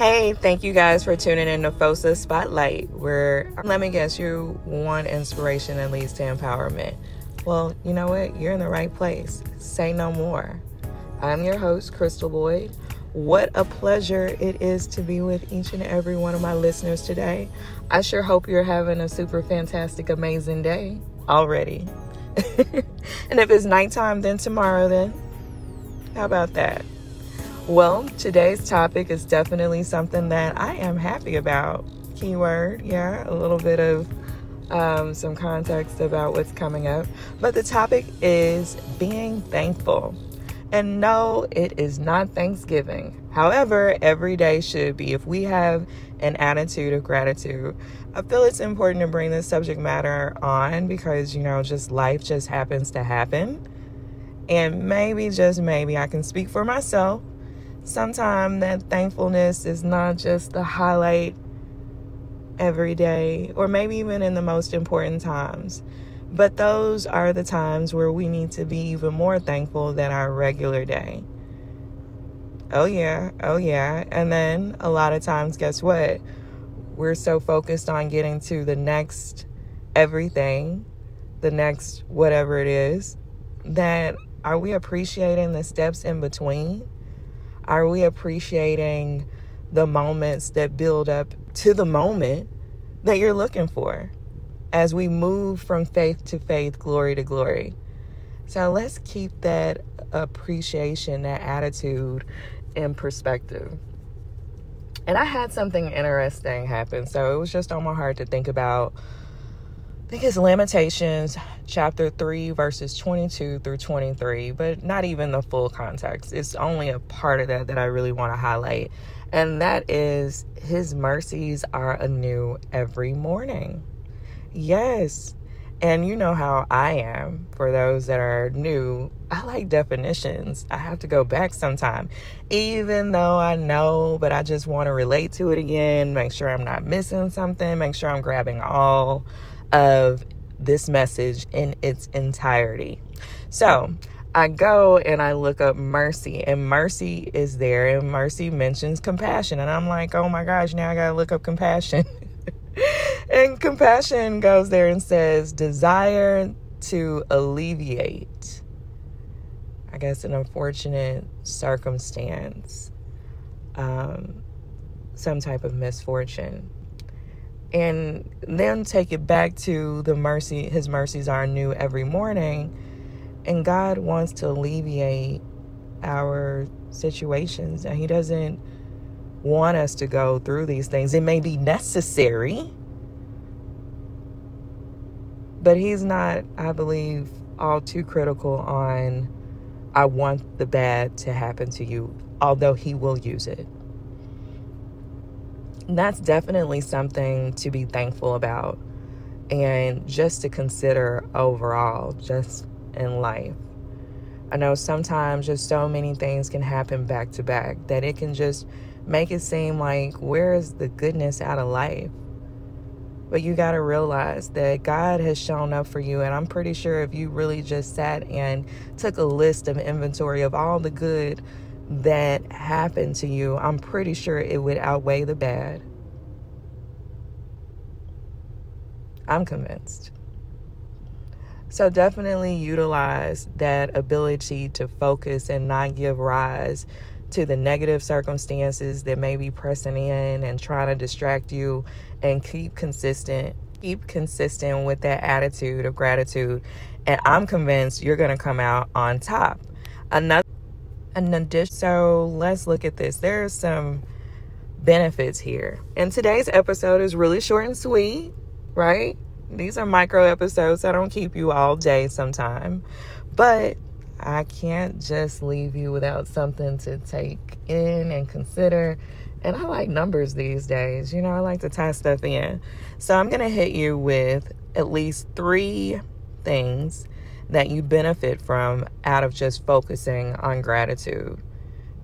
Hey, thank you guys for tuning in to FOSA Spotlight, where let me guess, you want inspiration that leads to empowerment. Well, you know what? You're in the right place. Say no more. I'm your host, Crystal Boyd. What a pleasure it is to be with each and every one of my listeners today. I sure hope you're having a super fantastic, amazing day already. and if it's nighttime, then tomorrow, then how about that? Well, today's topic is definitely something that I am happy about. Keyword, yeah, a little bit of um, some context about what's coming up. But the topic is being thankful. And no, it is not Thanksgiving. However, every day should be. If we have an attitude of gratitude, I feel it's important to bring this subject matter on because, you know, just life just happens to happen. And maybe, just maybe, I can speak for myself sometimes that thankfulness is not just the highlight every day or maybe even in the most important times. But those are the times where we need to be even more thankful than our regular day. Oh, yeah. Oh, yeah. And then a lot of times, guess what? We're so focused on getting to the next everything, the next whatever it is, that are we appreciating the steps in between? Are we appreciating the moments that build up to the moment that you're looking for as we move from faith to faith, glory to glory? So let's keep that appreciation, that attitude in perspective. And I had something interesting happen. So it was just on my heart to think about It's Lamentations chapter 3, verses 22 through 23, but not even the full context. It's only a part of that that I really want to highlight. And that is, His mercies are anew every morning. Yes. And you know how I am. For those that are new, I like definitions. I have to go back sometime, even though I know, but I just want to relate to it again, make sure I'm not missing something, make sure I'm grabbing all of this message in its entirety. So I go and I look up mercy, and mercy is there, and mercy mentions compassion. And I'm like, oh my gosh, now I gotta look up compassion. and compassion goes there and says, desire to alleviate, I guess, an unfortunate circumstance, um, some type of misfortune and then take it back to the mercy his mercies are new every morning. And god wants to alleviate our situations. And he doesn't want us to go through these things. It may be necessary but he's not i believe all too critical on i want the bad to happen to you although he will use it that's definitely something to be thankful about and just to consider overall, just in life. I know sometimes just so many things can happen back to back that it can just make it seem like where is the goodness out of life? But you got to realize that God has shown up for you. And I'm pretty sure if you really just sat and took a list of inventory of all the good that happened to you, I'm pretty sure it would outweigh the bad. I'm convinced. So definitely utilize that ability to focus and not give rise to the negative circumstances that may be pressing in and trying to distract you and keep consistent keep consistent with that attitude of gratitude and i'm convinced you're going to come out on top another an addition. So let's look at this. There are some benefits here. And today's episode is really short and sweet, right? These are micro episodes. I don't keep you all day sometime. But I can't just leave you without something to take in and consider. And I like numbers these days. You know, I like to tie stuff in. So I'm going to hit you with at least three things that you benefit from out of just focusing on gratitude.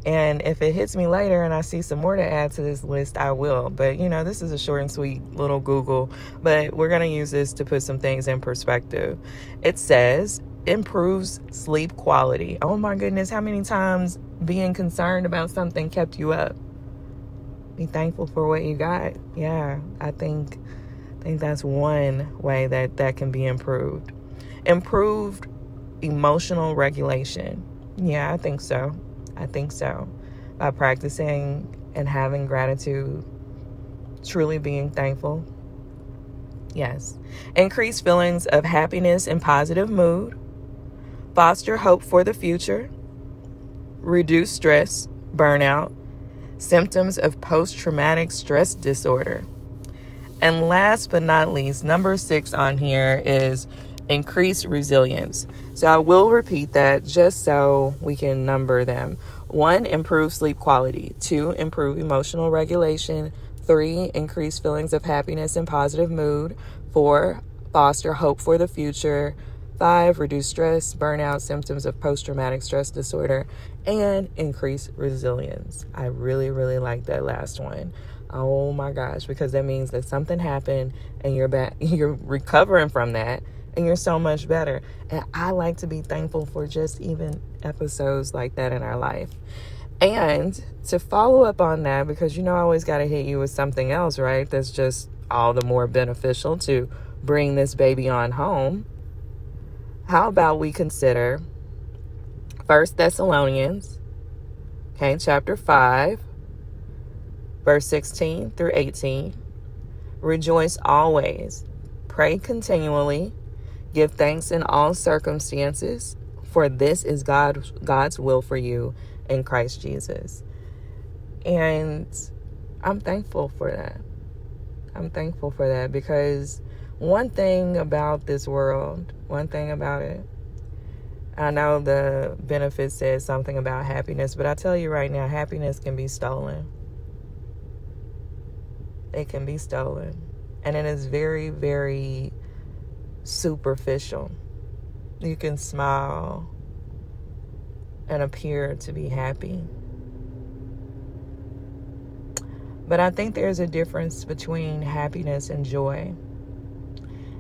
And if it hits me later and I see some more to add to this list, I will. But you know, this is a short and sweet little Google, but we're going to use this to put some things in perspective. It says improves sleep quality. Oh my goodness, how many times being concerned about something kept you up? Be thankful for what you got. Yeah, I think I think that's one way that that can be improved. Improved emotional regulation. Yeah, I think so. I think so. By practicing and having gratitude, truly being thankful. Yes. Increase feelings of happiness and positive mood. Foster hope for the future. Reduce stress, burnout, symptoms of post traumatic stress disorder. And last but not least, number six on here is increase resilience. So I will repeat that just so we can number them. One, improve sleep quality. Two, improve emotional regulation. Three, increase feelings of happiness and positive mood. Four, foster hope for the future. Five, reduce stress, burnout, symptoms of post traumatic stress disorder, and increase resilience. I really, really like that last one. Oh my gosh, because that means that something happened and you're back, you're recovering from that and you're so much better. And I like to be thankful for just even episodes like that in our life. And to follow up on that, because you know, I always got to hit you with something else, right? That's just all the more beneficial to bring this baby on home. How about we consider First Thessalonians, okay, chapter 5, verse 16 through 18. Rejoice always, pray continually Give thanks in all circumstances, for this is God God's will for you in Christ Jesus. And I'm thankful for that. I'm thankful for that because one thing about this world, one thing about it, I know the benefit says something about happiness, but I tell you right now, happiness can be stolen. It can be stolen. And it is very, very superficial. You can smile and appear to be happy. But I think there's a difference between happiness and joy.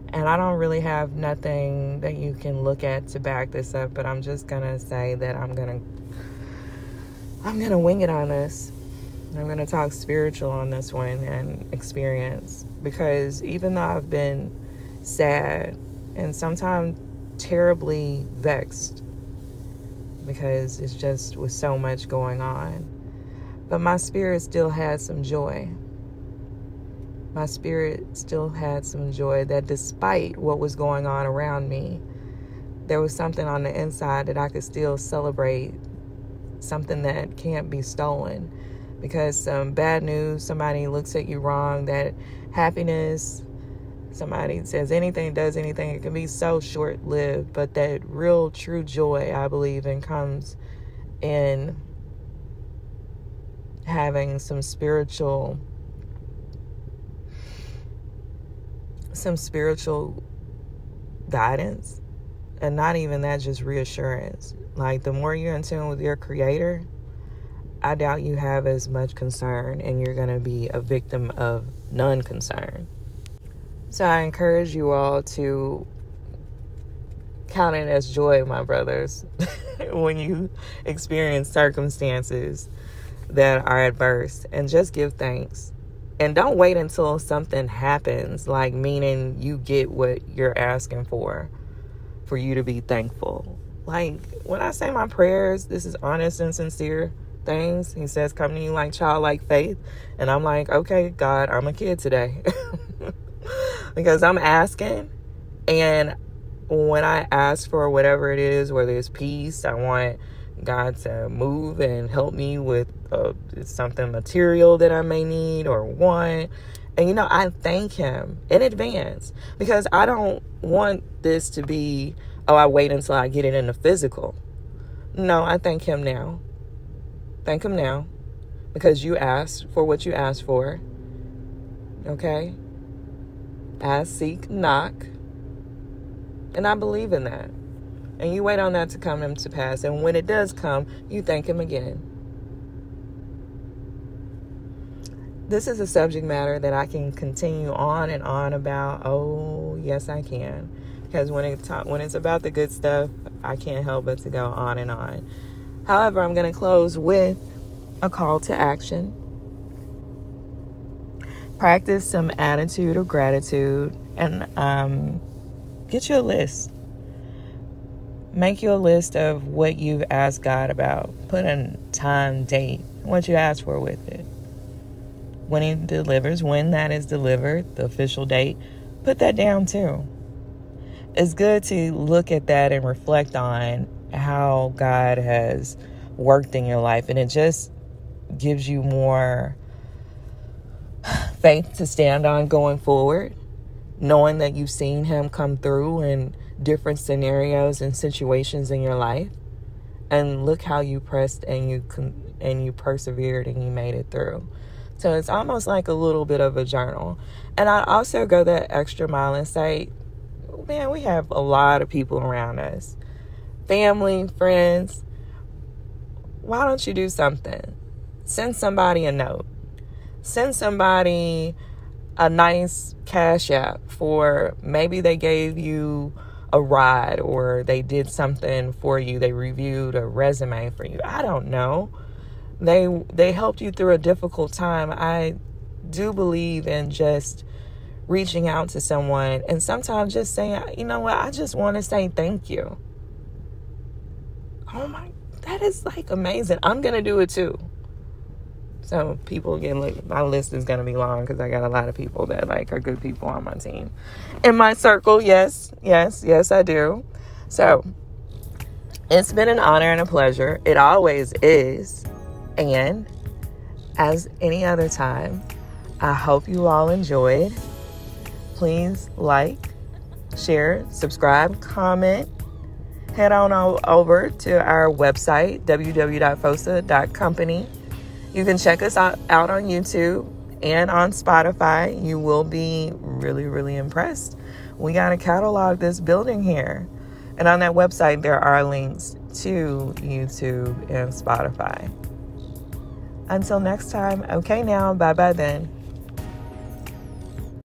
And I don't really have nothing that you can look at to back this up, but I'm just going to say that I'm going to I'm going to wing it on this. I'm going to talk spiritual on this one and experience because even though I've been sad and sometimes terribly vexed because it's just with so much going on. But my spirit still had some joy. My spirit still had some joy that despite what was going on around me, there was something on the inside that I could still celebrate, something that can't be stolen. Because some bad news, somebody looks at you wrong, that happiness, somebody says anything, does anything, it can be so short lived. But that real, true joy, I believe, in comes in having some spiritual some spiritual guidance and not even that just reassurance like the more you're in tune with your creator i doubt you have as much concern and you're going to be a victim of none concern so I encourage you all to count it as joy, my brothers, when you experience circumstances that are adverse and just give thanks. And don't wait until something happens, like meaning you get what you're asking for, for you to be thankful. Like when I say my prayers, this is honest and sincere things. He says, Come to you like childlike faith. And I'm like, Okay, God, I'm a kid today. because I'm asking and when I ask for whatever it is, whether it's peace, I want God to move and help me with uh, something material that I may need or want. And you know, I thank Him in advance because I don't want this to be, oh, I wait until I get it in the physical. No, I thank Him now. Thank Him now because you asked for what you asked for. Okay? Ask, seek, knock. And I believe in that. And you wait on that to come to pass. And when it does come, you thank Him again. This is a subject matter that I can continue on and on about. Oh, yes, I can. Because when, it ta- when it's about the good stuff, I can't help but to go on and on. However, I'm going to close with a call to action. Practice some attitude of gratitude and um, get you a list. Make you a list of what you've asked God about. Put a time, date, what you asked for with it. When He delivers, when that is delivered, the official date, put that down too. It's good to look at that and reflect on how God has worked in your life, and it just gives you more faith to stand on going forward, knowing that you've seen Him come through in different scenarios and situations in your life. And look how you pressed and you con- and you persevered and you made it through. So it's almost like a little bit of a journal. And I also go that extra mile and say, man, we have a lot of people around us family, friends. Why don't you do something? Send somebody a note send somebody a nice cash app for maybe they gave you a ride or they did something for you. They reviewed a resume for you. I don't know. They they helped you through a difficult time. I do believe in just reaching out to someone and sometimes just saying you know what? I just want to say thank you. Oh my that is like amazing. I'm gonna do it too so people again, my list is gonna be long because I got a lot of people that like are good people on my team. In my circle, yes, yes, yes, I do. So it's been an honor and a pleasure. It always is. And as any other time, I hope you all enjoyed. Please like, share, subscribe, comment. Head on over to our website, www.fosa.company you can check us out, out on YouTube and on Spotify. You will be really, really impressed. We got to catalog this building here. And on that website, there are links to YouTube and Spotify. Until next time, okay, now, bye bye then.